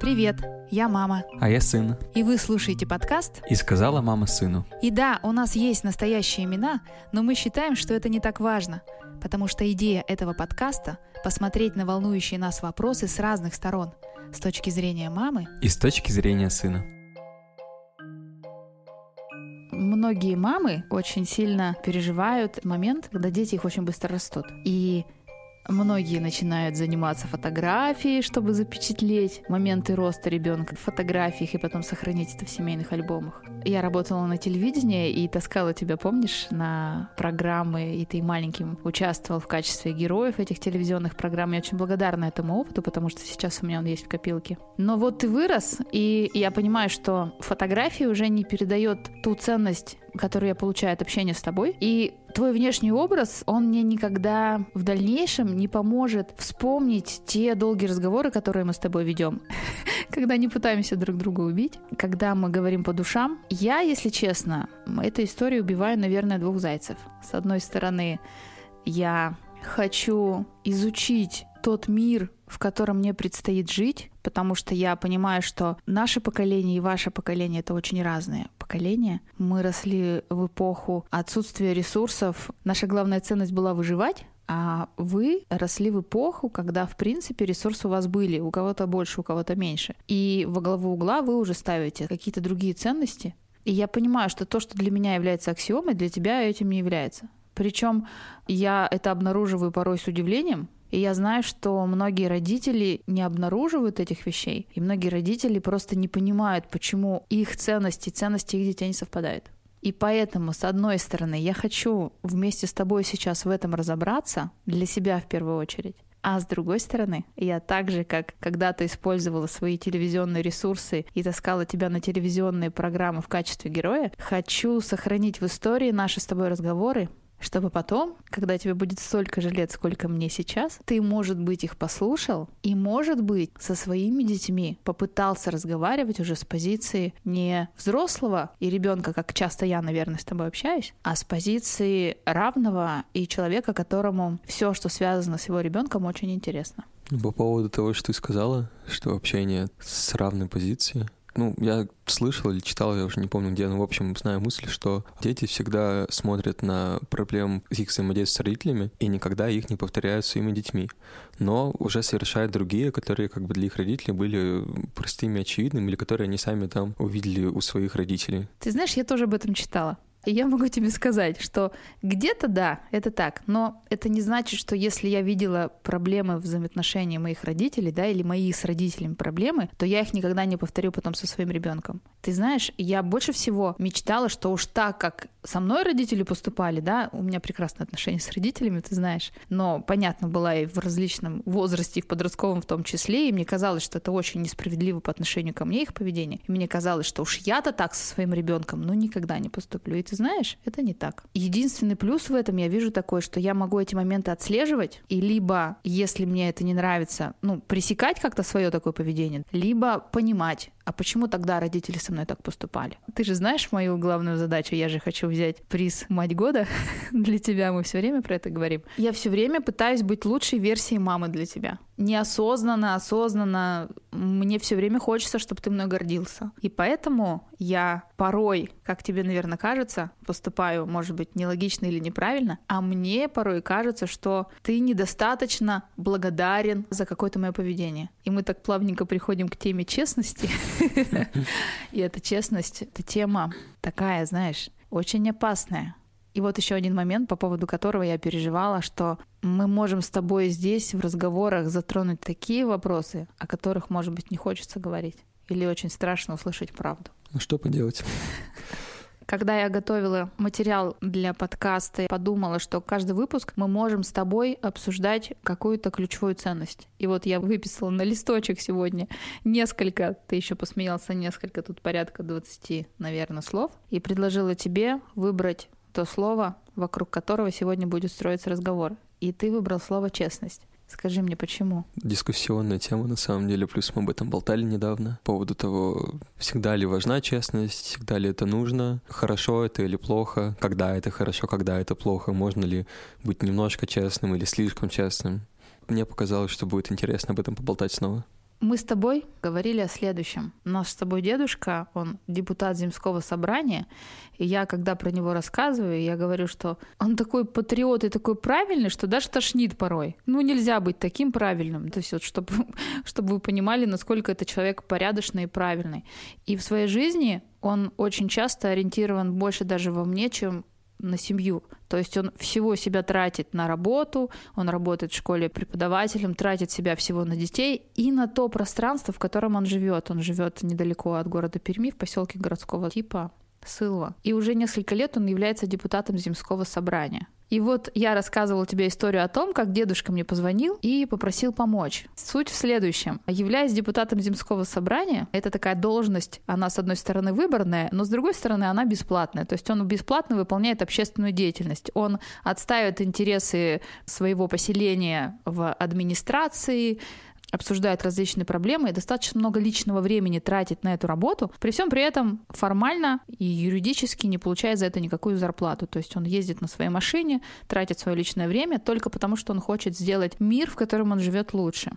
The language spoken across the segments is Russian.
Привет, я мама. А я сын. И вы слушаете подкаст? И сказала мама сыну. И да, у нас есть настоящие имена, но мы считаем, что это не так важно, потому что идея этого подкаста — посмотреть на волнующие нас вопросы с разных сторон, с точки зрения мамы И с точки зрения сына. Многие мамы очень сильно переживают момент, когда дети их очень быстро растут. И Многие начинают заниматься фотографией, чтобы запечатлеть моменты роста ребенка в фотографиях и потом сохранить это в семейных альбомах. Я работала на телевидении и таскала тебя, помнишь, на программы, и ты маленьким участвовал в качестве героев этих телевизионных программ. Я очень благодарна этому опыту, потому что сейчас у меня он есть в копилке. Но вот ты вырос, и я понимаю, что фотография уже не передает ту ценность, которую я получаю от общения с тобой. И твой внешний образ, он мне никогда в дальнейшем не поможет вспомнить те долгие разговоры, которые мы с тобой ведем, когда не пытаемся друг друга убить, когда мы говорим по душам. Я, если честно, этой историей убиваю, наверное, двух зайцев. С одной стороны, я хочу изучить тот мир, в котором мне предстоит жить, потому что я понимаю, что наше поколение и ваше поколение — это очень разные поколения. Мы росли в эпоху отсутствия ресурсов. Наша главная ценность была выживать, а вы росли в эпоху, когда, в принципе, ресурсы у вас были, у кого-то больше, у кого-то меньше. И во главу угла вы уже ставите какие-то другие ценности. И я понимаю, что то, что для меня является аксиомой, для тебя этим не является. Причем я это обнаруживаю порой с удивлением, и я знаю, что многие родители не обнаруживают этих вещей, и многие родители просто не понимают, почему их ценности, ценности их детей не совпадают. И поэтому, с одной стороны, я хочу вместе с тобой сейчас в этом разобраться, для себя в первую очередь. А с другой стороны, я так же, как когда-то использовала свои телевизионные ресурсы и таскала тебя на телевизионные программы в качестве героя, хочу сохранить в истории наши с тобой разговоры, чтобы потом, когда тебе будет столько же лет, сколько мне сейчас, ты, может быть, их послушал и, может быть, со своими детьми попытался разговаривать уже с позиции не взрослого и ребенка, как часто я, наверное, с тобой общаюсь, а с позиции равного и человека, которому все, что связано с его ребенком, очень интересно. По поводу того, что ты сказала, что общение с равной позиции, ну, я слышал или читал, я уже не помню где, но, в общем, знаю мысль, что дети всегда смотрят на проблем их взаимодействия с родителями и никогда их не повторяют своими детьми. Но уже совершают другие, которые как бы для их родителей были простыми, очевидными, или которые они сами там увидели у своих родителей. Ты знаешь, я тоже об этом читала. Я могу тебе сказать, что где-то да, это так, но это не значит, что если я видела проблемы в взаимоотношении моих родителей, да, или мои с родителями проблемы, то я их никогда не повторю потом со своим ребенком. Ты знаешь, я больше всего мечтала, что уж так, как со мной родители поступали, да, у меня прекрасные отношения с родителями, ты знаешь, но, понятно, была и в различном возрасте, и в подростковом в том числе, и мне казалось, что это очень несправедливо по отношению ко мне их поведение. И мне казалось, что уж я-то так со своим ребенком, ну, никогда не поступлю. И ты знаешь, это не так. Единственный плюс в этом я вижу такой, что я могу эти моменты отслеживать, и либо, если мне это не нравится, ну, пресекать как-то свое такое поведение, либо понимать, а почему тогда родители со мной так поступали? Ты же знаешь мою главную задачу, я же хочу взять приз «Мать года» для тебя, мы все время про это говорим. Я все время пытаюсь быть лучшей версией мамы для тебя. Неосознанно, осознанно, мне все время хочется, чтобы ты мной гордился. И поэтому я порой, как тебе, наверное, кажется, поступаю, может быть, нелогично или неправильно, а мне порой кажется, что ты недостаточно благодарен за какое-то мое поведение. И мы так плавненько приходим к теме честности. И эта честность, эта тема такая, знаешь, очень опасная. И вот еще один момент, по поводу которого я переживала, что мы можем с тобой здесь в разговорах затронуть такие вопросы, о которых, может быть, не хочется говорить. Или очень страшно услышать правду. Ну что поделать? Когда я готовила материал для подкаста, подумала, что каждый выпуск мы можем с тобой обсуждать какую-то ключевую ценность. И вот я выписала на листочек сегодня несколько, ты еще посмеялся, несколько, тут порядка 20, наверное, слов, и предложила тебе выбрать то слово, вокруг которого сегодня будет строиться разговор. И ты выбрал слово «честность». Скажи мне, почему? Дискуссионная тема, на самом деле, плюс мы об этом болтали недавно, по поводу того, всегда ли важна честность, всегда ли это нужно, хорошо это или плохо, когда это хорошо, когда это плохо, можно ли быть немножко честным или слишком честным. Мне показалось, что будет интересно об этом поболтать снова. Мы с тобой говорили о следующем. Наш с тобой дедушка, он депутат земского собрания, и я, когда про него рассказываю, я говорю, что он такой патриот и такой правильный, что даже тошнит порой. Ну, нельзя быть таким правильным. То есть вот, чтобы, чтобы вы понимали, насколько это человек порядочный и правильный. И в своей жизни он очень часто ориентирован больше даже во мне, чем на семью. То есть он всего себя тратит на работу, он работает в школе преподавателем, тратит себя всего на детей и на то пространство, в котором он живет. Он живет недалеко от города Перми, в поселке городского типа Сылва. И уже несколько лет он является депутатом Земского собрания. И вот я рассказывала тебе историю о том, как дедушка мне позвонил и попросил помочь. Суть в следующем. Являясь депутатом Земского собрания, это такая должность, она с одной стороны выборная, но с другой стороны она бесплатная. То есть он бесплатно выполняет общественную деятельность. Он отстаивает интересы своего поселения в администрации, обсуждает различные проблемы и достаточно много личного времени тратит на эту работу, при всем при этом формально и юридически не получает за это никакую зарплату. То есть он ездит на своей машине, тратит свое личное время только потому, что он хочет сделать мир, в котором он живет лучше.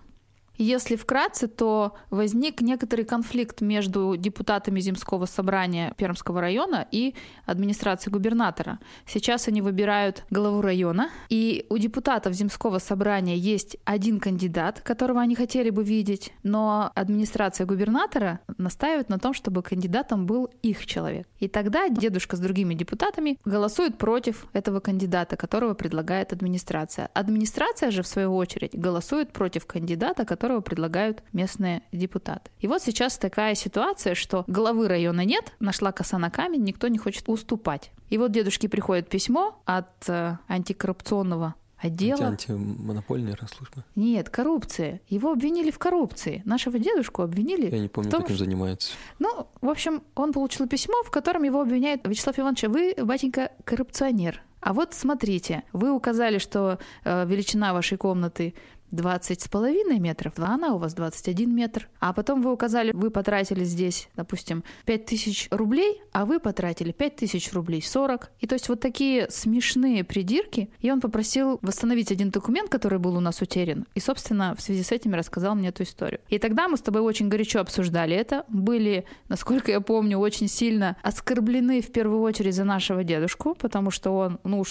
Если вкратце, то возник некоторый конфликт между депутатами Земского собрания Пермского района и администрацией губернатора. Сейчас они выбирают главу района, и у депутатов Земского собрания есть один кандидат, которого они хотели бы видеть, но администрация губернатора настаивает на том, чтобы кандидатом был их человек. И тогда дедушка с другими депутатами голосует против этого кандидата, которого предлагает администрация. Администрация же, в свою очередь, голосует против кандидата, который которого предлагают местные депутаты. И вот сейчас такая ситуация, что главы района нет, нашла коса на камень, никто не хочет уступать. И вот дедушке приходит письмо от э, антикоррупционного отдела. Анти антимонопольная служба? Нет, коррупция. Его обвинили в коррупции. Нашего дедушку обвинили. Я не помню, том, как им занимается. Ну, в общем, он получил письмо, в котором его обвиняют. Вячеслав Иванович, вы, батенька, коррупционер. А вот смотрите, вы указали, что э, величина вашей комнаты 20 с половиной метров, а она у вас 21 метр. А потом вы указали, вы потратили здесь, допустим, 5000 рублей, а вы потратили 5000 рублей 40. И то есть вот такие смешные придирки. И он попросил восстановить один документ, который был у нас утерян. И, собственно, в связи с этим рассказал мне эту историю. И тогда мы с тобой очень горячо обсуждали это. Были, насколько я помню, очень сильно оскорблены в первую очередь за нашего дедушку, потому что он, ну уж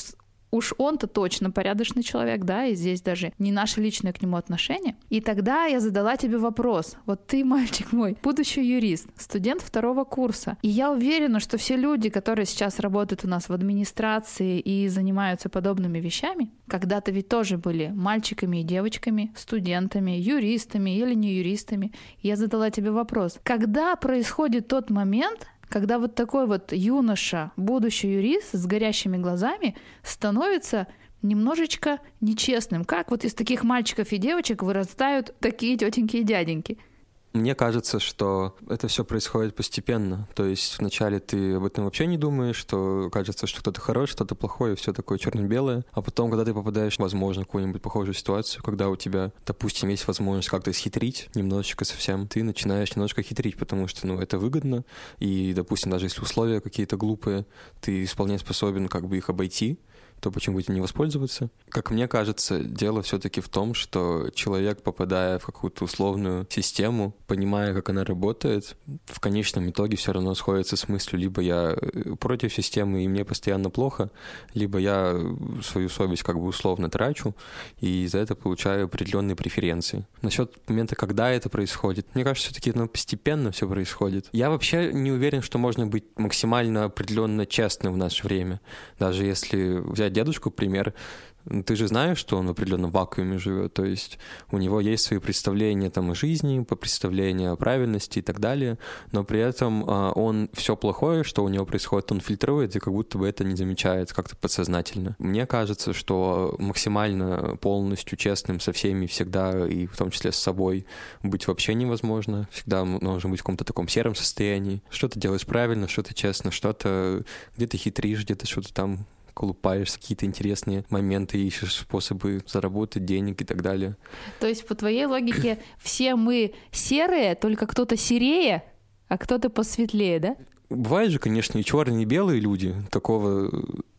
уж он-то точно порядочный человек, да, и здесь даже не наше личное к нему отношение. И тогда я задала тебе вопрос. Вот ты, мальчик мой, будущий юрист, студент второго курса. И я уверена, что все люди, которые сейчас работают у нас в администрации и занимаются подобными вещами, когда-то ведь тоже были мальчиками и девочками, студентами, юристами или не юристами. Я задала тебе вопрос. Когда происходит тот момент, когда вот такой вот юноша, будущий юрист с горящими глазами становится немножечко нечестным. Как вот из таких мальчиков и девочек вырастают такие тетеньки и дяденьки? Мне кажется, что это все происходит постепенно. То есть вначале ты об этом вообще не думаешь, что кажется, что кто-то хороший, что-то плохое, все такое черно-белое. А потом, когда ты попадаешь, возможно, в какую-нибудь похожую ситуацию, когда у тебя, допустим, есть возможность как-то схитрить немножечко совсем, ты начинаешь немножко хитрить, потому что, ну, это выгодно. И, допустим, даже если условия какие-то глупые, ты вполне способен как бы их обойти то почему бы этим не воспользоваться? Как мне кажется, дело все-таки в том, что человек, попадая в какую-то условную систему, понимая, как она работает, в конечном итоге все равно сходится с мыслью, либо я э, против системы и мне постоянно плохо, либо я свою совесть как бы условно трачу и за это получаю определенные преференции. Насчет момента, когда это происходит, мне кажется, все-таки ну, постепенно все происходит. Я вообще не уверен, что можно быть максимально определенно честным в наше время. Даже если взять дедушку пример, ты же знаешь, что он в определенном вакууме живет, то есть у него есть свои представления там о жизни, представления о правильности и так далее, но при этом а, он все плохое, что у него происходит, он фильтрует и как будто бы это не замечает как-то подсознательно. Мне кажется, что максимально полностью честным со всеми всегда, и в том числе с собой, быть вообще невозможно. Всегда нужно быть в каком-то таком сером состоянии. Что ты делаешь правильно, что ты честно, что-то где-то хитришь, где-то что-то там колупаешь какие-то интересные моменты, ищешь способы заработать денег и так далее. То есть, по твоей логике, все мы серые, только кто-то серее, а кто-то посветлее, да? Бывают же, конечно, и черные, и белые люди. Такого,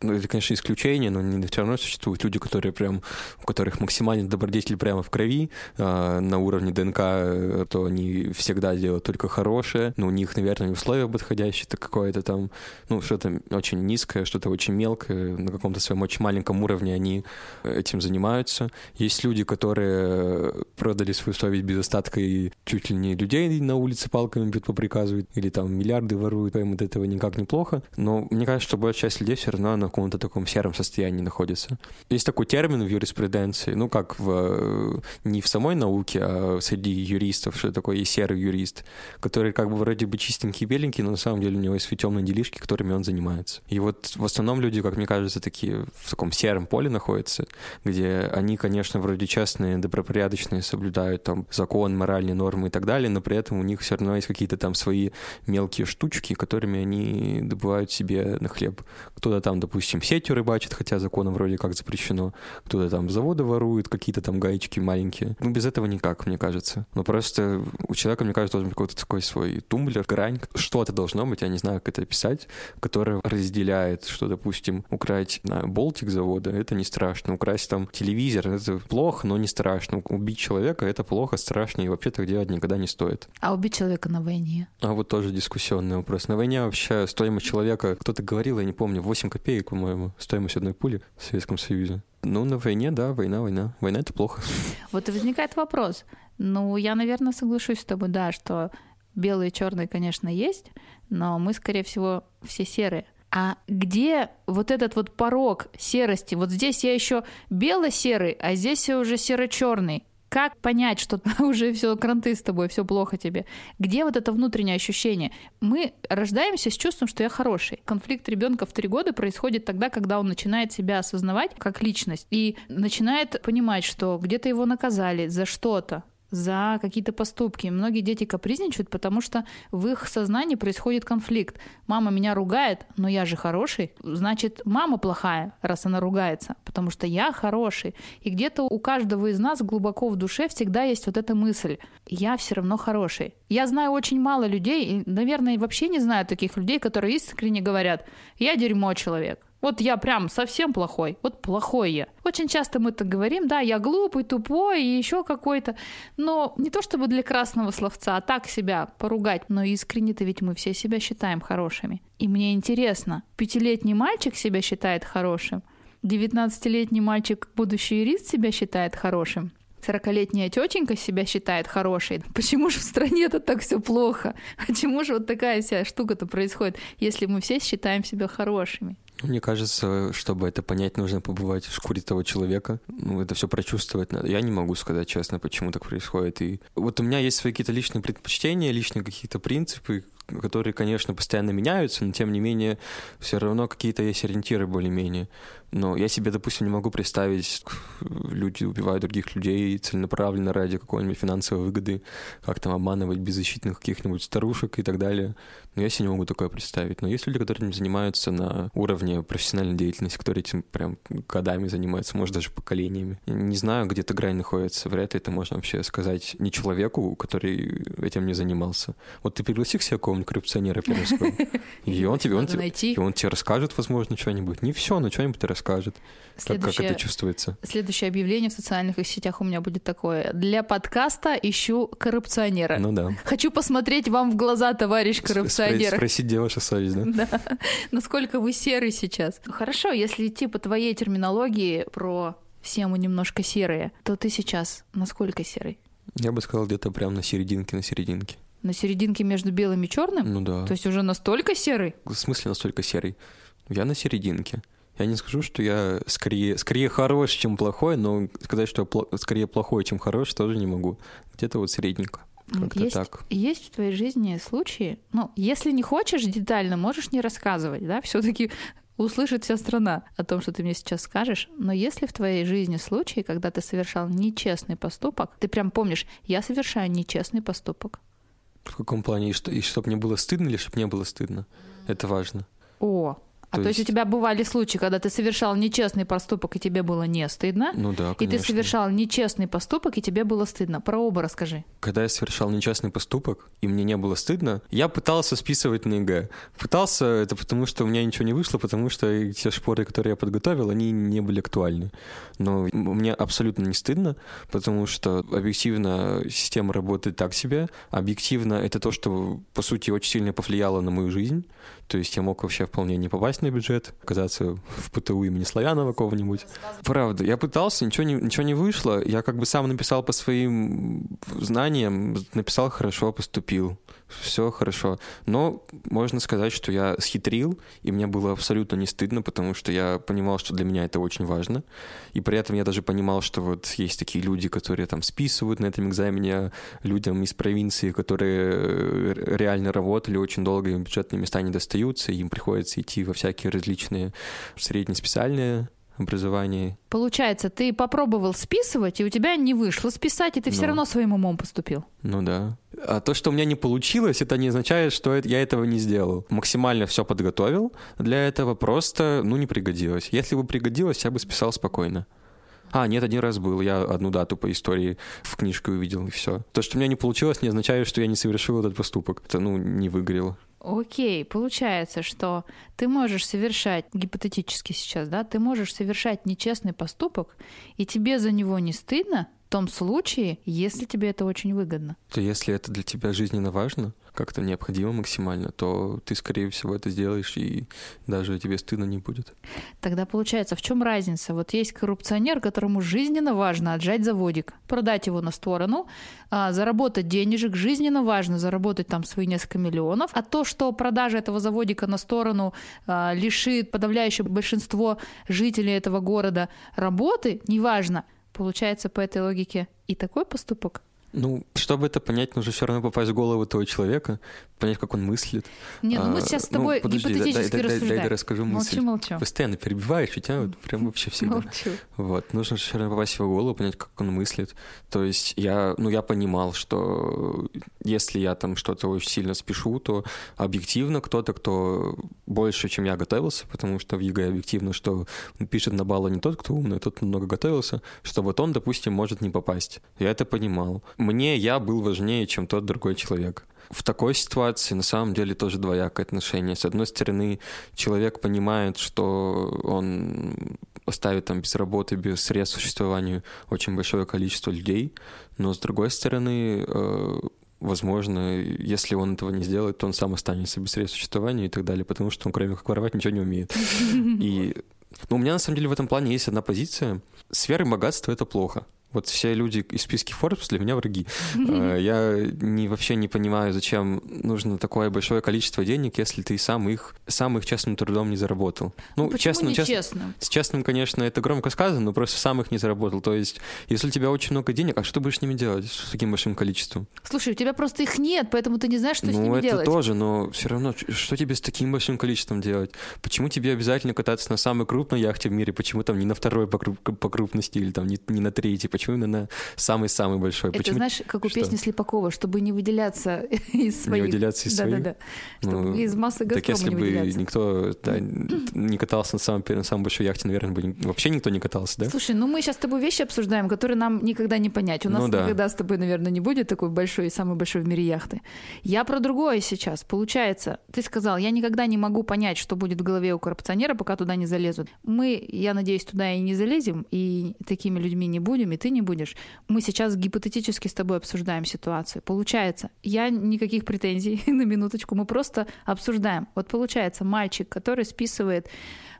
ну, это, конечно, исключение, но не все равно существуют люди, которые прям, у которых максимальный добродетель прямо в крови, а, на уровне ДНК, э, то они всегда делают только хорошее. Но у них, наверное, условия подходящие, это какое-то там, ну, что-то очень низкое, что-то очень мелкое, на каком-то своем очень маленьком уровне они этим занимаются. Есть люди, которые продали свою совесть без остатка и чуть ли не людей на улице палками бьют по приказу, или там миллиарды воруют, им от этого никак неплохо, но мне кажется, что большая часть людей все равно на каком-то таком сером состоянии находится. Есть такой термин в юриспруденции, ну как в, э, не в самой науке, а среди юристов, что такое есть серый юрист, который как бы вроде бы чистенький, беленький, но на самом деле у него есть темные делишки, которыми он занимается. И вот в основном люди, как мне кажется, такие в таком сером поле находятся, где они, конечно, вроде честные, добропорядочные, соблюдают там закон, моральные нормы и так далее, но при этом у них все равно есть какие-то там свои мелкие штучки, которыми они добывают себе на хлеб. Кто-то там, допустим, сетью рыбачит, хотя законом вроде как запрещено. Кто-то там заводы ворует, какие-то там гаечки маленькие. Ну, без этого никак, мне кажется. Но просто у человека, мне кажется, должен быть какой-то такой свой тумблер, грань. Что-то должно быть, я не знаю, как это описать, которое разделяет, что, допустим, украсть на болтик завода, это не страшно. Украсть там телевизор, это плохо, но не страшно. Убить человека, это плохо, страшно, и вообще так делать никогда не стоит. А убить человека на войне? А вот тоже дискуссионный вопрос. На войне вообще стоимость человека, кто-то говорил, я не помню, 8 копеек, по-моему, стоимость одной пули в Советском Союзе. Ну, на войне, да, война, война. Война — это плохо. Вот и возникает вопрос. Ну, я, наверное, соглашусь с тобой, да, что белые и черные, конечно, есть, но мы, скорее всего, все серые. А где вот этот вот порог серости? Вот здесь я еще бело-серый, а здесь я уже серо-черный. Как понять, что уже все кранты с тобой, все плохо тебе? Где вот это внутреннее ощущение? Мы рождаемся с чувством, что я хороший. Конфликт ребенка в три года происходит тогда, когда он начинает себя осознавать как личность и начинает понимать, что где-то его наказали за что-то, за какие-то поступки. Многие дети капризничают, потому что в их сознании происходит конфликт. Мама меня ругает, но я же хороший. Значит, мама плохая, раз она ругается, потому что я хороший. И где-то у каждого из нас глубоко в душе всегда есть вот эта мысль. Я все равно хороший. Я знаю очень мало людей, и, наверное, вообще не знаю таких людей, которые искренне говорят, я дерьмо человек. Вот я прям совсем плохой. Вот плохой я. Очень часто мы так говорим, да, я глупый, тупой и еще какой-то. Но не то чтобы для красного словца, а так себя поругать. Но искренне-то ведь мы все себя считаем хорошими. И мне интересно, пятилетний мальчик себя считает хорошим, 19-летний мальчик, будущий юрист, себя считает хорошим. 40-летняя тетенька себя считает хорошей. Почему же в стране-то так все плохо? Почему же вот такая вся штука-то происходит, если мы все считаем себя хорошими? Мне кажется, чтобы это понять, нужно побывать в шкуре того человека. Ну, это все прочувствовать надо. Я не могу сказать честно, почему так происходит. И вот у меня есть свои какие-то личные предпочтения, личные какие-то принципы, которые, конечно, постоянно меняются, но тем не менее все равно какие-то есть ориентиры более-менее. Но я себе, допустим, не могу представить, люди убивают других людей целенаправленно ради какой-нибудь финансовой выгоды, как там обманывать беззащитных каких-нибудь старушек и так далее. Но я себе не могу такое представить. Но есть люди, которые этим занимаются на уровне профессиональной деятельности, которые этим прям годами занимаются, может, даже поколениями. Не знаю, где эта грань находится. Вряд ли это можно вообще сказать не человеку, который этим не занимался. Вот ты пригласи к себе какого-нибудь коррупционера пермского, и он тебе, он, и он тебе расскажет, возможно, что-нибудь. Не все, но что-нибудь расскажет. Как, как это чувствуется? Следующее объявление в социальных сетях у меня будет такое. Для подкаста ищу коррупционера. Ну да. Хочу посмотреть вам в глаза, товарищ коррупционер. Спросить, где ваша совесть, да? Да. Насколько вы серый сейчас. Хорошо, если идти по твоей терминологии про все мы немножко серые, то ты сейчас насколько серый? Я бы сказал, где-то прям на серединке, на серединке. На серединке между белым и черным? Ну да. То есть уже настолько серый? В смысле настолько серый? Я на серединке. Я не скажу, что я скорее, скорее хорош, чем плохой, но сказать, что я пл- скорее плохой, чем хорош, тоже не могу. Где-то вот средненько. Как-то есть, так. есть в твоей жизни случаи, ну, если не хочешь детально, можешь не рассказывать, да, все-таки услышит вся страна о том, что ты мне сейчас скажешь. Но если в твоей жизни случаи, когда ты совершал нечестный поступок, ты прям помнишь, я совершаю нечестный поступок. В каком плане? И, что, и чтобы мне было стыдно или чтобы не было стыдно? Это важно. О, А то, есть... есть у тебя бывали случаи, когда ты совершал нечестный поступок, и тебе было не стыдно? Ну да, конечно. И ты совершал нечестный поступок, и тебе было стыдно. Про оба расскажи. Когда я совершал нечестный поступок, и мне не было стыдно, я пытался списывать на ЕГЭ. Пытался, это потому что у меня ничего не вышло, потому что те шпоры, которые я подготовил, они не были актуальны. Но мне абсолютно не стыдно, потому что объективно система работает так себе. Объективно это то, что, по сути, очень сильно повлияло на мою жизнь. То есть я мог вообще вполне не попасть на бюджет, оказаться в ПТУ имени Славянова кого-нибудь. Правда, я пытался, ничего не, ничего не вышло. Я как бы сам написал по своим знаниям, написал хорошо, поступил все хорошо. Но можно сказать, что я схитрил, и мне было абсолютно не стыдно, потому что я понимал, что для меня это очень важно. И при этом я даже понимал, что вот есть такие люди, которые там списывают на этом экзамене, людям из провинции, которые э, реально работали очень долго, им бюджетные места не достаются, им приходится идти во всякие различные среднеспециальные образовании. Получается, ты попробовал списывать, и у тебя не вышло списать, и ты ну, все равно своим умом поступил. Ну да. А то, что у меня не получилось, это не означает, что я этого не сделал. Максимально все подготовил для этого, просто, ну, не пригодилось. Если бы пригодилось, я бы списал спокойно. А, нет, один раз был. Я одну дату по истории в книжке увидел, и все. То, что у меня не получилось, не означает, что я не совершил этот поступок. Это, ну, не выгорело. Окей, получается, что ты можешь совершать, гипотетически сейчас, да, ты можешь совершать нечестный поступок, и тебе за него не стыдно том случае, если тебе это очень выгодно. То если это для тебя жизненно важно, как-то необходимо максимально, то ты, скорее всего, это сделаешь, и даже тебе стыдно не будет. Тогда получается, в чем разница? Вот есть коррупционер, которому жизненно важно отжать заводик, продать его на сторону, а, заработать денежек, жизненно важно заработать там свои несколько миллионов, а то, что продажа этого заводика на сторону а, лишит подавляющее большинство жителей этого города работы, неважно, получается по этой логике и такой поступок ну, чтобы это понять, нужно все равно попасть в голову этого человека, понять, как он мыслит. Не, ну мы а, сейчас с тобой ну, подожди, гипотетически дай, рассуждаем. Дай, дай, дай расскажу мысль. Молчу, молчу. Постоянно перебиваешь, у тебя вот прям вообще всегда. Молчу. Вот, нужно все равно попасть в его голову, понять, как он мыслит. То есть я, ну, я понимал, что если я там что-то очень сильно спешу, то объективно кто-то, кто больше, чем я готовился, потому что в ЕГЭ объективно, что пишет на баллы не тот, кто умный, а тот много готовился, что вот он, допустим, может не попасть. Я это понимал мне я был важнее, чем тот другой человек. В такой ситуации на самом деле тоже двоякое отношение. С одной стороны, человек понимает, что он оставит там без работы, без средств существования очень большое количество людей, но с другой стороны, э, возможно, если он этого не сделает, то он сам останется без средств существования и так далее, потому что он кроме как воровать ничего не умеет. И ну, у меня на самом деле в этом плане есть одна позиция. Сферы богатства — это плохо. Вот все люди из списки Forbes для меня враги. Э, я не, вообще не понимаю, зачем нужно такое большое количество денег, если ты сам их, сам их честным трудом не заработал. Ну, ну честно, честно, С честным, конечно, это громко сказано, но просто сам их не заработал. То есть, если у тебя очень много денег, а что будешь с ними делать, с таким большим количеством? Слушай, у тебя просто их нет, поэтому ты не знаешь, что ну, с ними делать. Ну, это тоже, но все равно, что тебе с таким большим количеством делать? Почему тебе обязательно кататься на самой крупной яхте в мире? Почему там не на второй по, по крупности или там не, не на третьей? Почему именно на самый-самый большой. Это Почему? знаешь, как у что? песни Слепакова, чтобы не выделяться из своих. Не выделяться из да, своих? Да-да-да. Чтобы ну, из массы Так если бы никто да, не катался на самой, на самой большой яхте, наверное, бы вообще никто не катался, да? Слушай, ну мы сейчас с тобой вещи обсуждаем, которые нам никогда не понять. У нас ну, да. никогда с тобой, наверное, не будет такой большой, самой большой в мире яхты. Я про другое сейчас. Получается, ты сказал, я никогда не могу понять, что будет в голове у коррупционера, пока туда не залезут. Мы, я надеюсь, туда и не залезем, и такими людьми не будем, и ты не будешь. Мы сейчас гипотетически с тобой обсуждаем ситуацию. Получается, я никаких претензий на минуточку, мы просто обсуждаем. Вот получается, мальчик, который списывает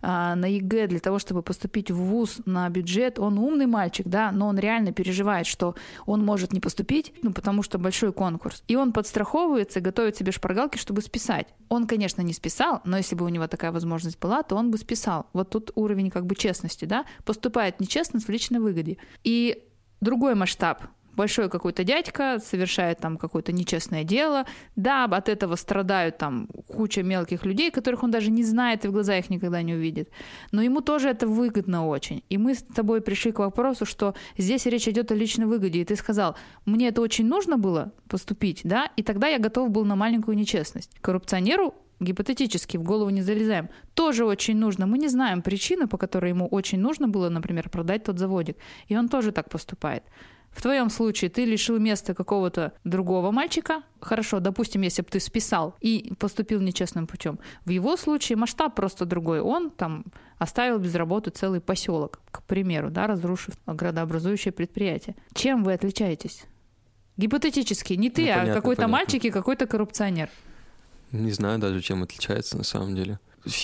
а, на ЕГЭ для того, чтобы поступить в ВУЗ на бюджет, он умный мальчик, да, но он реально переживает, что он может не поступить, ну, потому что большой конкурс. И он подстраховывается, готовит себе шпаргалки, чтобы списать. Он, конечно, не списал, но если бы у него такая возможность была, то он бы списал. Вот тут уровень как бы честности, да, поступает нечестно в личной выгоде. И другой масштаб большой какой-то дядька совершает там какое-то нечестное дело, да, от этого страдают там куча мелких людей, которых он даже не знает и в глаза их никогда не увидит. Но ему тоже это выгодно очень. И мы с тобой пришли к вопросу, что здесь речь идет о личной выгоде. И ты сказал, мне это очень нужно было поступить, да, и тогда я готов был на маленькую нечестность. Коррупционеру гипотетически в голову не залезаем, тоже очень нужно. Мы не знаем причины, по которой ему очень нужно было, например, продать тот заводик. И он тоже так поступает. В твоем случае ты лишил места какого-то другого мальчика. Хорошо, допустим, если бы ты списал и поступил нечестным путем. В его случае масштаб просто другой. Он там оставил без работы целый поселок, к примеру, да, разрушив градообразующее предприятие. Чем вы отличаетесь? Гипотетически, не ты, Ну, а понятно, какой-то понятно. мальчик и какой-то коррупционер. Не знаю даже, чем отличается на самом деле.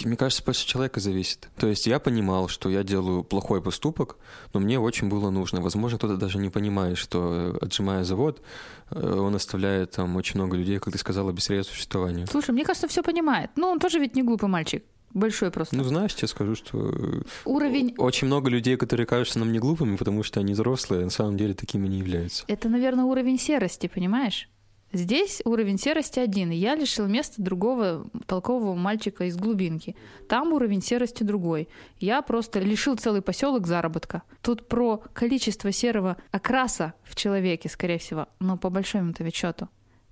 Мне кажется, больше человека зависит. То есть я понимал, что я делаю плохой поступок, но мне очень было нужно. Возможно, кто-то даже не понимает, что э, отжимая завод, э, он оставляет там очень много людей, как ты сказала, без средств существования. Слушай, мне кажется, все понимает. Ну, он тоже ведь не глупый мальчик. Большой просто. Ну, знаешь, тебе скажу, что э, Уровень очень много людей, которые кажутся нам не глупыми, потому что они взрослые, на самом деле такими не являются. Это, наверное, уровень серости, понимаешь? Здесь уровень серости один. и Я лишил места другого толкового мальчика из глубинки. Там уровень серости другой. Я просто лишил целый поселок заработка. Тут про количество серого окраса в человеке, скорее всего, но по большому-то ведь счету.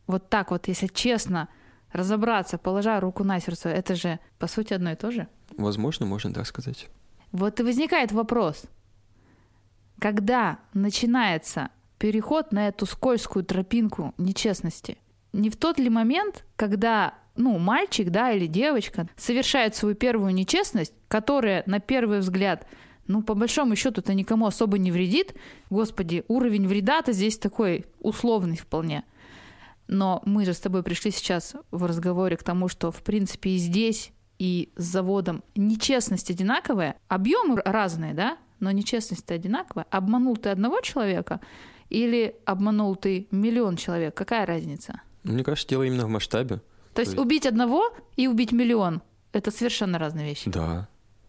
Вот так вот, если честно разобраться, положа руку на сердце, это же, по сути, одно и то же. Возможно, можно так сказать. Вот и возникает вопрос, когда начинается переход на эту скользкую тропинку нечестности? Не в тот ли момент, когда ну, мальчик, да, или девочка совершает свою первую нечестность, которая на первый взгляд, ну, по большому счету-то никому особо не вредит. Господи, уровень вреда-то здесь такой условный вполне. Но мы же с тобой пришли сейчас в разговоре к тому, что, в принципе, и здесь, и с заводом нечестность одинаковая, объемы разные, да, но нечестность-то одинаковая. Обманул ты одного человека или обманул ты миллион человек? Какая разница? Мне кажется, дело именно в масштабе. То есть есть- убить одного и убить миллион — это совершенно разные вещи. Да.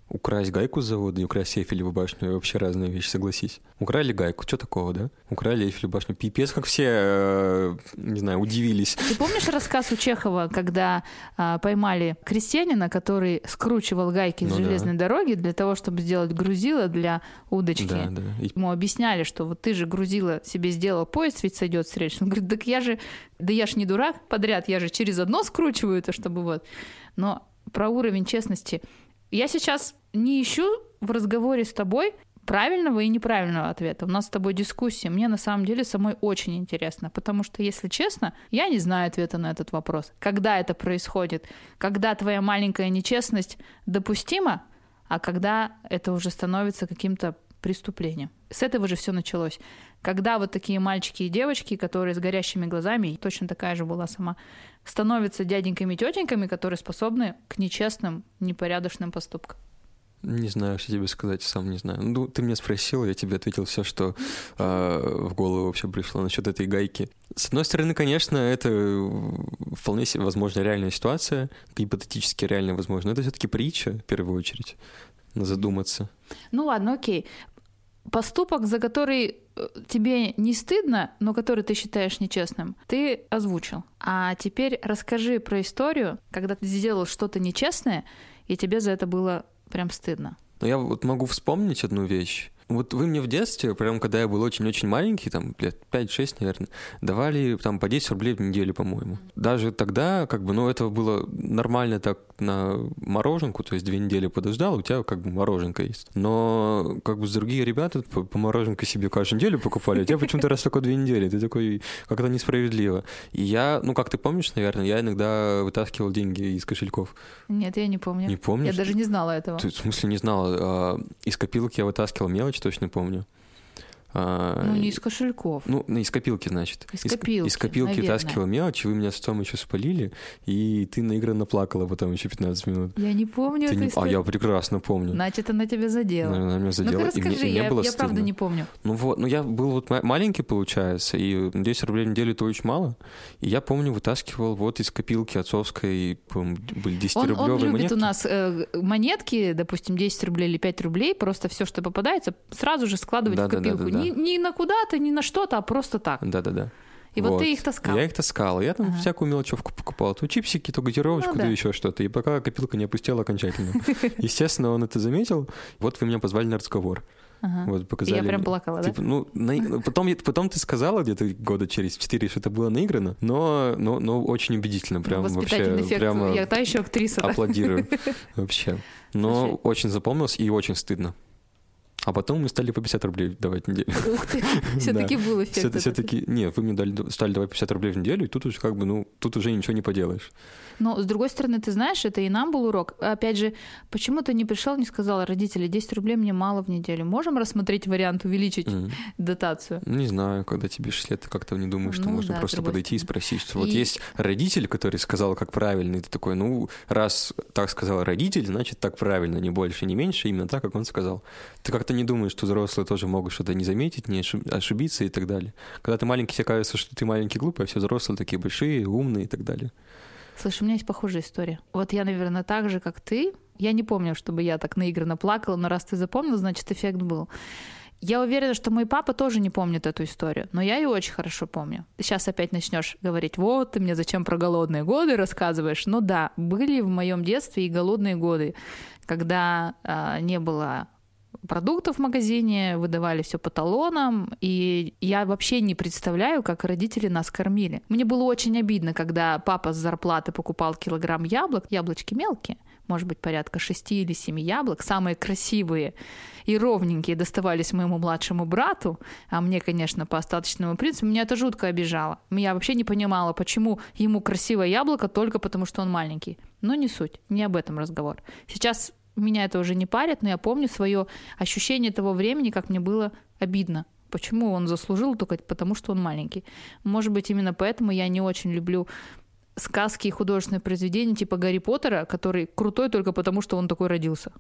Украсть гайку с завода и украсть Эйфелеву башню — вообще разные вещи, согласись. Украли гайку, что такого, да? Украли Эйфелеву башню. Пипец, как все, э, не знаю, удивились. Ты помнишь рассказ у Чехова, когда а, поймали крестьянина, который скручивал гайки с Ну да. железной дороги для того, чтобы сделать грузило для удочки? Да, да. И Ему объясняли, что вот ты же грузила себе сделал, поезд ведь сойдет с рельс. Он говорит, так я же, да я ж не дурак подряд, я же через одно скручиваю это, чтобы вот. Но про уровень честности я сейчас не ищу в разговоре с тобой правильного и неправильного ответа. У нас с тобой дискуссия. Мне на самом деле самой очень интересно, потому что, если честно, я не знаю ответа на этот вопрос. Когда это происходит? Когда твоя маленькая нечестность допустима, а когда это уже становится каким-то преступлением. С этого же все началось. Когда вот такие мальчики и девочки, которые с горящими глазами, точно такая же была сама, становятся дяденьками и тетеньками, которые способны к нечестным, непорядочным поступкам. Не знаю, что тебе сказать, сам не знаю. Ну, ты меня спросил, я тебе ответил все, что э, в голову вообще пришло насчет этой гайки. С одной стороны, конечно, это вполне возможно реальная ситуация, гипотетически реально возможно. Но это все-таки притча, в первую очередь. Задуматься. Ну ладно, окей. Поступок, за который э, тебе не стыдно, но который ты считаешь нечестным, ты озвучил. А теперь расскажи про историю, когда ты сделал что-то нечестное, и тебе за это было прям стыдно. Но я вот могу вспомнить одну вещь. Вот вы мне в детстве, прям когда я был очень-очень маленький, там лет 5-6, наверное, давали там по 10 рублей в неделю, по-моему. Даже тогда, как бы, ну, это было нормально так на мороженку, то есть две недели подождал, у тебя как бы мороженка есть. Но как бы с другие ребята по, по мороженке себе каждую неделю покупали, а тебя почему-то раз только две недели. Ты такой, как-то несправедливо. И я, ну, как ты помнишь, наверное, я иногда вытаскивал деньги из кошельков. Нет, я не помню. Не помнишь? Я даже не знала этого. Ты, в смысле, не знала. А, из копилки я вытаскивал мелочь, точно помню. А, Ну, не из кошельков. Ну, ну, из копилки, значит. Из Из- копилки, Из копилки наверное. вытаскивал мелочь, и вы меня с отцом еще спалили, и ты наигранно плакала потом еще 15 минут. Я не помню Ты эту не- А я прекрасно помню. Значит, она тебя задела. Она меня задела, Ну-ка и мне, расскажи, и мне я, было я правда не помню. Ну вот, ну я был вот ма- маленький, получается, и 10 рублей в неделю это очень мало. И я помню, вытаскивал вот из копилки отцовской, были 10 Он, он любит монетки. у нас э, монетки, допустим, 10 рублей или 5 рублей, просто все, что попадается, сразу же складывать в Да-да-да-да-да. копилку. Ни, ни на куда-то, ни на что-то, а просто так. Да-да-да. И вот, ты их таскал. Я их таскал. Я там Ага. всякую мелочевку покупал. То чипсики, то газировочку, Ну то да. еще что-то. И пока копилка не опустела окончательно. Естественно, он это заметил. Вот вы меня позвали на разговор. Ага. Вот показали. я прям плакала, Типа, да? ну, на- потом, я- потом ты сказала где-то года через четыре, что это было наиграно, но, но, но очень убедительно, прям Воспитательный вообще, эффект. прямо Я та еще актриса, да? аплодирую вообще. Но Слушай. очень запомнилось и очень стыдно. А потом мы стали по 50 рублей давать в неделю. Ух ты, все-таки был эффект. Все-таки, не, вы мне дали, стали давать 50 рублей в неделю, и тут уже как бы, ну, тут уже ничего не поделаешь. Но, с другой стороны, ты знаешь, это и нам был урок. Опять же, почему ты не пришел, не сказал, родители, 10 рублей мне мало в неделю. Можем рассмотреть вариант увеличить Мгм. дотацию? Не знаю, когда тебе 6 лет, ты как-то не думаешь, что Ну можно да, просто подойти и спросить, что вот И- есть родитель, который сказал, как правильно, и ты такой, ну, раз так сказал родитель, значит, так правильно, не больше, не меньше, именно так, как он сказал. Ты как-то не думаешь, что взрослые тоже могут что-то не заметить, не ошиб- ошибиться и так далее. Когда ты маленький, тебе кажется, что ты маленький глупый, а все взрослые такие большие, умные и так далее. Слушай, у меня есть похожая история. Вот я, наверное, так же, как ты. Я не помню, чтобы я так наигранно плакала, но раз ты запомнил, значит, эффект был. Я уверена, что мой папа тоже не помнит эту историю, но я ее очень хорошо помню. Сейчас опять начнешь говорить, вот ты мне зачем про голодные годы рассказываешь. Ну да, были в моем детстве и голодные годы, когда а, не было продуктов в магазине, выдавали все по талонам, и я вообще не представляю, как родители нас кормили. Мне было очень обидно, когда папа с зарплаты покупал килограмм яблок, яблочки мелкие, может быть, порядка 6 или 7 яблок, самые красивые и ровненькие доставались моему младшему брату, а мне, конечно, по остаточному принципу, меня это жутко обижало. Я вообще не понимала, почему ему красивое яблоко только потому, что он маленький. Но не суть, не об этом разговор. Сейчас меня это уже не парит, но я помню свое ощущение того времени, как мне было обидно. Почему он заслужил только потому, что он маленький. Может быть, именно поэтому я не очень люблю сказки и художественные произведения типа Гарри Поттера, который крутой только потому, что он такой родился.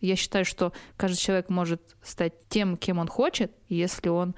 Я считаю, что каждый человек может стать тем, кем он хочет, если он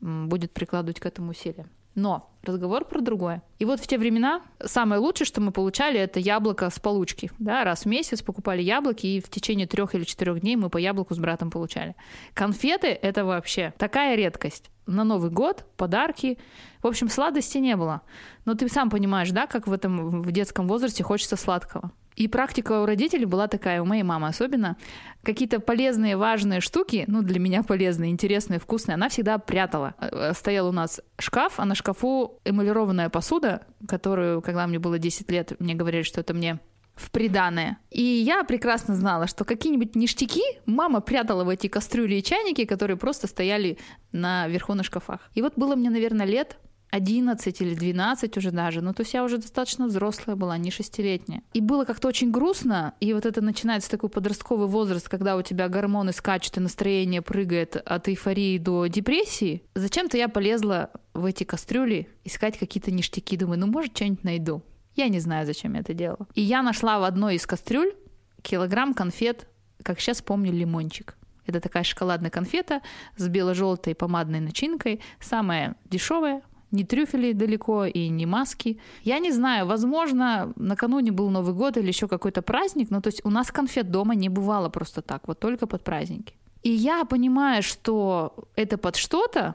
будет прикладывать к этому усилия. Но разговор про другое. И вот в те времена самое лучшее, что мы получали, это яблоко с получки. Да, раз в месяц покупали яблоки, и в течение трех или четырех дней мы по яблоку с братом получали. Конфеты — это вообще такая редкость. На Новый год подарки. В общем, сладости не было. Но ты сам понимаешь, да, как в этом в детском возрасте хочется сладкого. И практика у родителей была такая, у моей мамы особенно. Какие-то полезные, важные штуки, ну, для меня полезные, интересные, вкусные, она всегда прятала. Э, Стоял у нас шкаф, а на шкафу эмалированная посуда, которую, когда мне было 10 лет, мне говорили, что это мне в приданное. И я прекрасно знала, что какие-нибудь ништяки мама прятала в эти кастрюли и чайники, которые просто стояли наверху на шкафах. И вот было мне, наверное, лет 11 или 12 уже даже, ну то есть я уже достаточно взрослая была, не шестилетняя. И было как-то очень грустно, и вот это начинается такой подростковый возраст, когда у тебя гормоны скачут и настроение прыгает от эйфории до депрессии. Зачем-то я полезла в эти кастрюли искать какие-то ништяки, думаю, ну может что-нибудь найду. Я не знаю, зачем я это делала. И я нашла в одной из кастрюль килограмм конфет, как сейчас помню, лимончик. Это такая шоколадная конфета с бело-желтой помадной начинкой, самая дешевая, ни трюфели далеко и ни маски. Я не знаю, возможно, накануне был Новый год или еще какой-то праздник, но то есть у нас конфет дома не бывало просто так, вот только под праздники. И я понимаю, что это под что-то,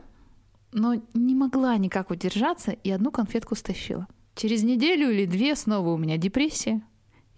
но не могла никак удержаться и одну конфетку стащила. Через неделю или две снова у меня депрессия.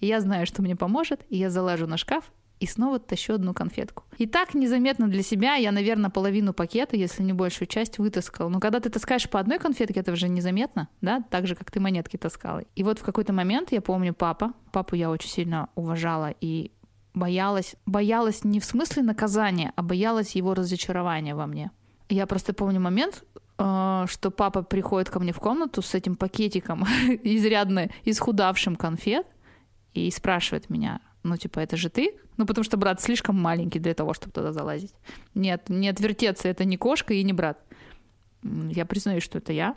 Я знаю, что мне поможет, и я залажу на шкаф и снова тащу одну конфетку. И так незаметно для себя я, наверное, половину пакета, если не большую часть, вытаскала. Но когда ты таскаешь по одной конфетке, это уже незаметно, да, так же, как ты монетки таскала. И вот в какой-то момент, я помню, папа, папу я очень сильно уважала и боялась, боялась не в смысле наказания, а боялась его разочарования во мне. Я просто помню момент, э, что папа приходит ко мне в комнату с этим пакетиком изрядно исхудавшим конфет и спрашивает меня, ну, типа, это же ты? Ну, потому что брат слишком маленький для того, чтобы туда залазить. Нет, не отвертеться, это не кошка и не брат. Я признаю, что это я.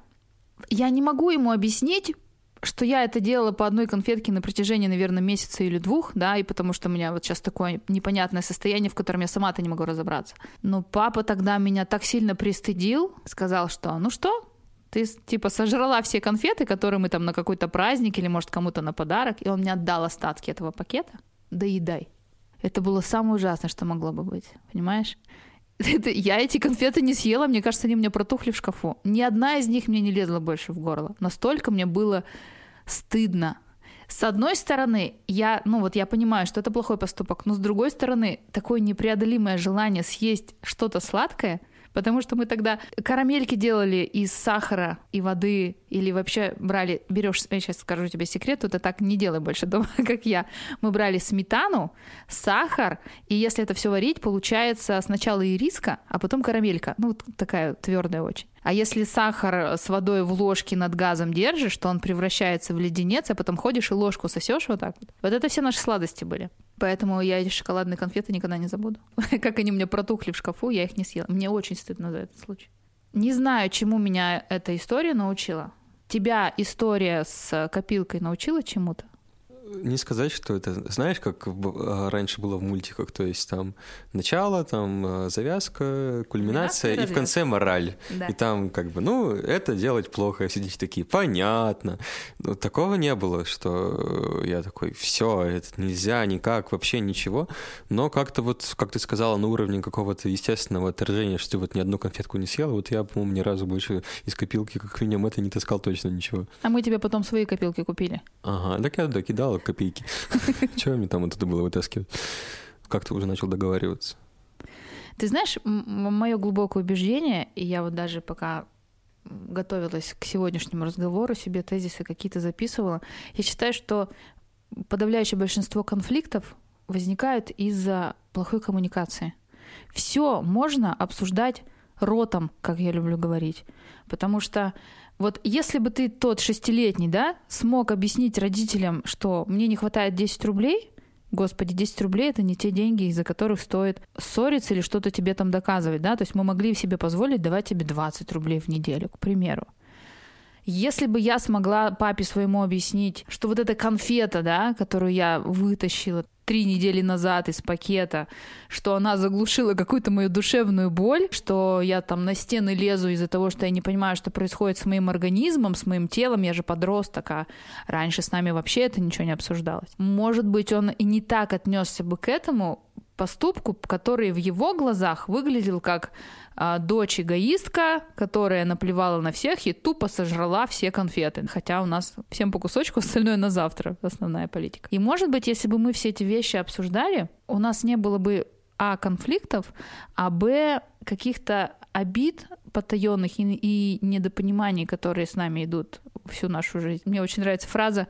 Я не могу ему объяснить, что я это делала по одной конфетке на протяжении, наверное, месяца или двух, да, и потому что у меня вот сейчас такое непонятное состояние, в котором я сама-то не могу разобраться. Но папа тогда меня так сильно пристыдил, сказал, что ну что, ты типа сожрала все конфеты, которые мы там на какой-то праздник или, может, кому-то на подарок, и он мне отдал остатки этого пакета. Доедай. Это было самое ужасное, что могло бы быть, понимаешь? Это, я эти конфеты не съела, мне кажется, они у меня протухли в шкафу. Ни одна из них мне не лезла больше в горло. Настолько мне было стыдно. С одной стороны, я, ну вот я понимаю, что это плохой поступок, но с другой стороны, такое непреодолимое желание съесть что-то сладкое — Потому что мы тогда карамельки делали из сахара и воды, или вообще брали, берешь, я сейчас скажу тебе секрет, ты так не делай больше дома, как я. Мы брали сметану, сахар, и если это все варить, получается сначала ириска, а потом карамелька. Ну, вот такая твердая очень. А если сахар с водой в ложке над газом держишь, то он превращается в леденец, а потом ходишь и ложку сосешь вот так вот. Вот это все наши сладости были. Поэтому я эти шоколадные конфеты никогда не забуду. как они у меня протухли в шкафу, я их не съела. Мне очень стыдно за этот случай. Не знаю, чему меня эта история научила. Тебя история с копилкой научила чему-то? Не сказать, что это, знаешь, как а, раньше было в мультиках, то есть там начало, там а, завязка, кульминация и в конце мораль. Да. И там как бы, ну, это делать плохо, сидите такие, понятно. Но такого не было, что я такой, все, это нельзя никак, вообще ничего. Но как-то вот, как ты сказала, на уровне какого-то естественного отторжения, что ты вот ни одну конфетку не съела, вот я, по-моему, ни разу больше из копилки, как минимум, это не таскал точно ничего. А мы тебе потом свои копилки купили. Ага, так я докидала копейки. Чего мне там оттуда было вытаскивать? Как ты уже начал договариваться? Ты знаешь, мое глубокое убеждение, и я вот даже пока готовилась к сегодняшнему разговору, себе тезисы какие-то записывала, я считаю, что подавляющее большинство конфликтов возникают из-за плохой коммуникации. Все можно обсуждать ротом, как я люблю говорить. Потому что вот если бы ты тот шестилетний, да, смог объяснить родителям, что мне не хватает 10 рублей, Господи, 10 рублей это не те деньги, из-за которых стоит ссориться или что-то тебе там доказывать, да, то есть мы могли себе позволить давать тебе 20 рублей в неделю, к примеру. Если бы я смогла папе своему объяснить, что вот эта конфета, да, которую я вытащила три недели назад из пакета, что она заглушила какую-то мою душевную боль, что я там на стены лезу из-за того, что я не понимаю, что происходит с моим организмом, с моим телом, я же подросток, а раньше с нами вообще это ничего не обсуждалось. Может быть, он и не так отнесся бы к этому поступку, который в его глазах выглядел как а, дочь эгоистка, которая наплевала на всех и тупо сожрала все конфеты. Хотя у нас всем по кусочку, остальное на завтра основная политика. И может быть, если бы мы все эти вещи обсуждали, у нас не было бы а конфликтов, а б каких-то обид потаенных и, и недопониманий, которые с нами идут всю нашу жизнь. Мне очень нравится фраза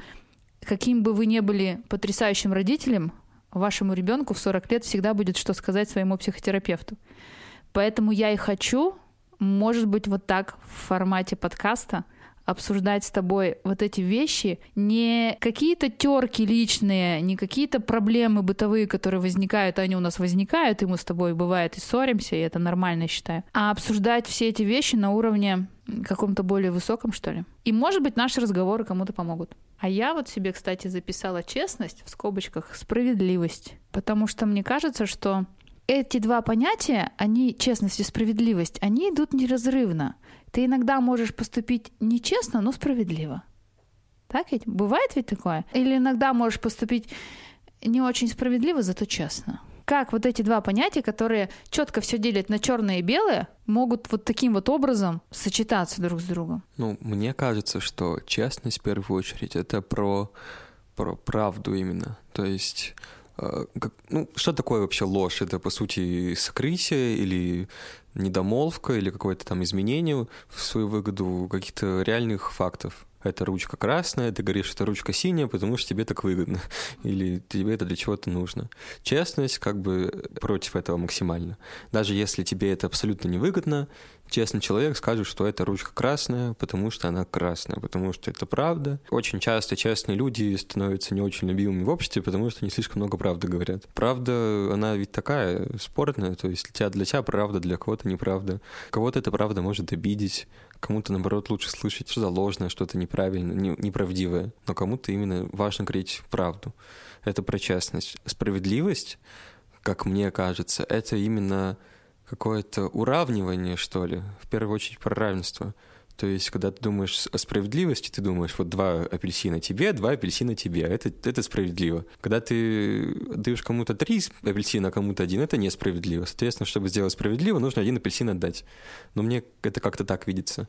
«Каким бы вы ни были потрясающим родителем, вашему ребенку в 40 лет всегда будет что сказать своему психотерапевту». Поэтому я и хочу, может быть, вот так в формате подкаста обсуждать с тобой вот эти вещи, не какие-то терки личные, не какие-то проблемы бытовые, которые возникают, они у нас возникают, и мы с тобой бывает и ссоримся, и это нормально, считаю, а обсуждать все эти вещи на уровне каком-то более высоком, что ли. И, может быть, наши разговоры кому-то помогут. А я вот себе, кстати, записала честность в скобочках справедливость, потому что мне кажется, что эти два понятия, они, честность и справедливость, они идут неразрывно. Ты иногда можешь поступить нечестно, но справедливо. Так ведь? Бывает ведь такое? Или иногда можешь поступить не очень справедливо, зато честно. Как вот эти два понятия, которые четко все делят на черное и белое, могут вот таким вот образом сочетаться друг с другом? Ну, мне кажется, что честность в первую очередь это про, про правду именно. То есть как, ну, что такое вообще ложь? Это, по сути, сокрытие или недомолвка, или какое-то там изменение в свою выгоду каких-то реальных фактов. Это ручка красная, ты говоришь, что ручка синяя, потому что тебе так выгодно, или тебе это для чего-то нужно. Честность как бы против этого максимально. Даже если тебе это абсолютно невыгодно, честный человек скажет, что эта ручка красная, потому что она красная, потому что это правда. Очень часто честные люди становятся не очень любимыми в обществе, потому что они слишком много правды говорят. Правда, она ведь такая спорная, то есть для тебя, для тебя правда, для кого-то неправда. Кого-то эта правда может обидеть, кому-то, наоборот, лучше слышать что-то ложное, что-то неправильное, не, неправдивое. Но кому-то именно важно говорить правду. Это про честность. Справедливость, как мне кажется, это именно какое-то уравнивание, что ли, в первую очередь про равенство. То есть, когда ты думаешь о справедливости, ты думаешь, вот два апельсина тебе, два апельсина тебе. Это, это справедливо. Когда ты даешь кому-то три апельсина, а кому-то один, это несправедливо. Соответственно, чтобы сделать справедливо, нужно один апельсин отдать. Но мне это как-то так видится.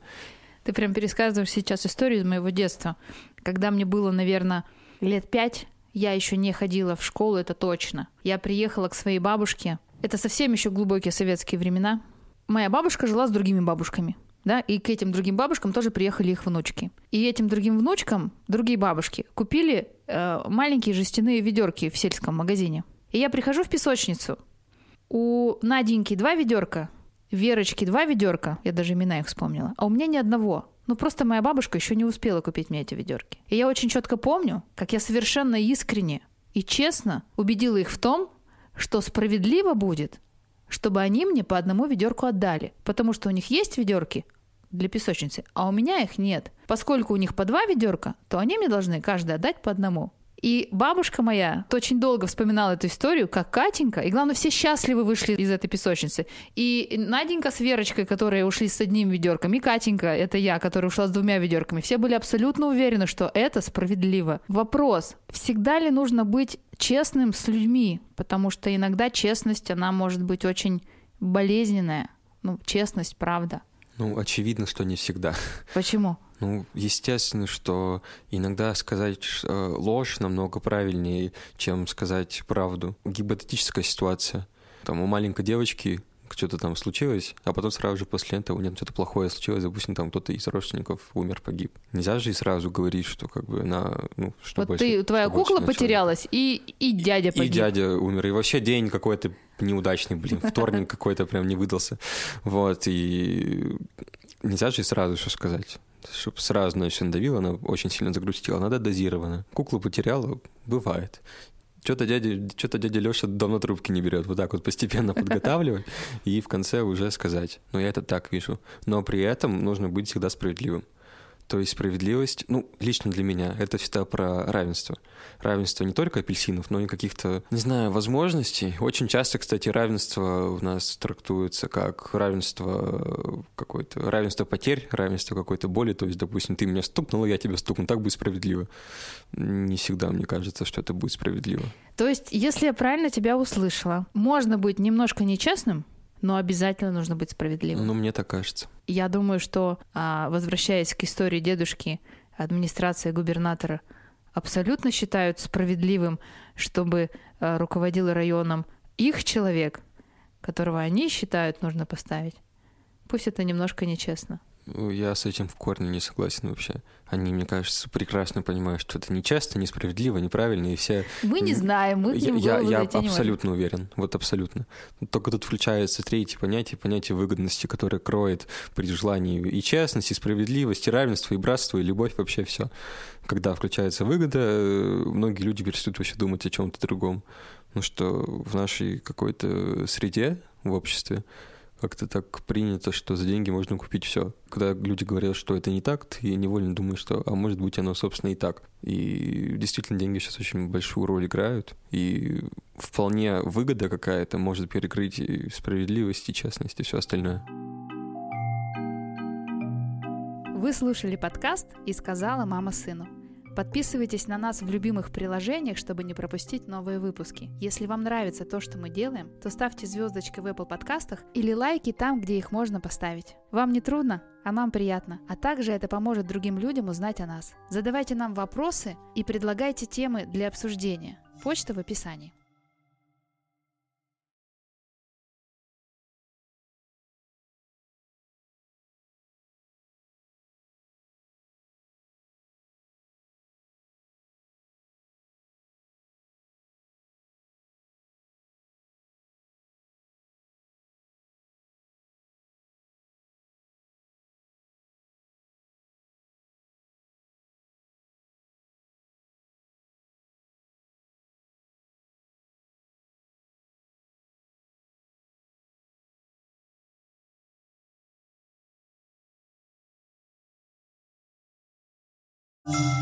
Ты прям пересказываешь сейчас историю из моего детства. Когда мне было, наверное, лет пять я еще не ходила в школу, это точно. Я приехала к своей бабушке. Это совсем еще глубокие советские времена. Моя бабушка жила с другими бабушками. Да, и к этим другим бабушкам тоже приехали их внучки. И этим другим внучкам другие бабушки купили э, маленькие жестяные ведерки в сельском магазине. И я прихожу в песочницу. У Наденьки два ведерка, Верочки два ведерка, я даже имена их вспомнила, а у меня ни одного. Ну, просто моя бабушка еще не успела купить мне эти ведерки. И я очень четко помню, как я совершенно искренне и честно убедила их в том, что справедливо будет, чтобы они мне по одному ведерку отдали. Потому что у них есть ведерки для песочницы, а у меня их нет. Поскольку у них по два ведерка, то они мне должны каждый отдать по одному. И бабушка моя очень долго вспоминала эту историю, как Катенька, и главное, все счастливы вышли из этой песочницы. И Наденька с Верочкой, которые ушли с одним ведерком, и Катенька, это я, которая ушла с двумя ведерками, все были абсолютно уверены, что это справедливо. Вопрос, всегда ли нужно быть честным с людьми? Потому что иногда честность, она может быть очень болезненная. Ну, честность, правда. Ну, очевидно, что не всегда. Почему? Ну, естественно, что иногда сказать э, ложь намного правильнее, чем сказать правду. Гипотетическая ситуация. Там у маленькой девочки что-то там случилось, а потом сразу же после этого нет, что-то плохое случилось, допустим, там кто-то из родственников умер, погиб. Нельзя же и сразу говорить, что как бы на, ну, что вот больше, ты, твоя кукла потерялась, и, и дядя погиб. И дядя умер, и вообще день какой-то неудачный, блин, вторник какой-то прям не выдался. Вот, и нельзя же и сразу что сказать чтобы сразу на все надавила, она очень сильно загрустила. Надо дозированно. Куклу потеряла, бывает. Что-то дядя, что-то дядя Леша давно трубки не берет. Вот так вот постепенно подготавливать и в конце уже сказать. Но я это так вижу. Но при этом нужно быть всегда справедливым. То есть справедливость, ну, лично для меня, это всегда про равенство. Равенство не только апельсинов, но и каких-то, не знаю, возможностей. Очень часто, кстати, равенство у нас трактуется как равенство какое-то, равенство потерь, равенство какой-то боли. То есть, допустим, ты меня стукнул, я тебя стукну, так будет справедливо. Не всегда мне кажется, что это будет справедливо. То есть, если я правильно тебя услышала, можно быть немножко нечестным, но обязательно нужно быть справедливым. Ну, мне так кажется. Я думаю, что, а, возвращаясь к истории дедушки, администрация губернатора абсолютно считают справедливым, чтобы а, руководил районом их человек, которого они считают нужно поставить. Пусть это немножко нечестно. Ну, я с этим в корне не согласен вообще. Они, мне кажется, прекрасно понимают, что это нечестно, несправедливо, неправильно, и все... Мы не знаем, мы я, не Я, я абсолютно уверен, вот абсолютно. Только тут включается третье понятие, понятие выгодности, которое кроет при желании и честность, и справедливость, и равенство, и братство, и любовь, вообще все. Когда включается выгода, э, многие люди перестают вообще думать о чем-то другом. Ну что в нашей какой-то среде, в обществе, как-то так принято, что за деньги можно купить все. Когда люди говорят, что это не так, ты невольно думаешь, что, а может быть, оно, собственно, и так. И действительно, деньги сейчас очень большую роль играют, и вполне выгода какая-то может перекрыть и справедливость, и честность, и все остальное. Вы слушали подкаст «И сказала мама сыну». Подписывайтесь на нас в любимых приложениях, чтобы не пропустить новые выпуски. Если вам нравится то, что мы делаем, то ставьте звездочки в Apple подкастах или лайки там, где их можно поставить. Вам не трудно, а нам приятно. А также это поможет другим людям узнать о нас. Задавайте нам вопросы и предлагайте темы для обсуждения. Почта в описании. you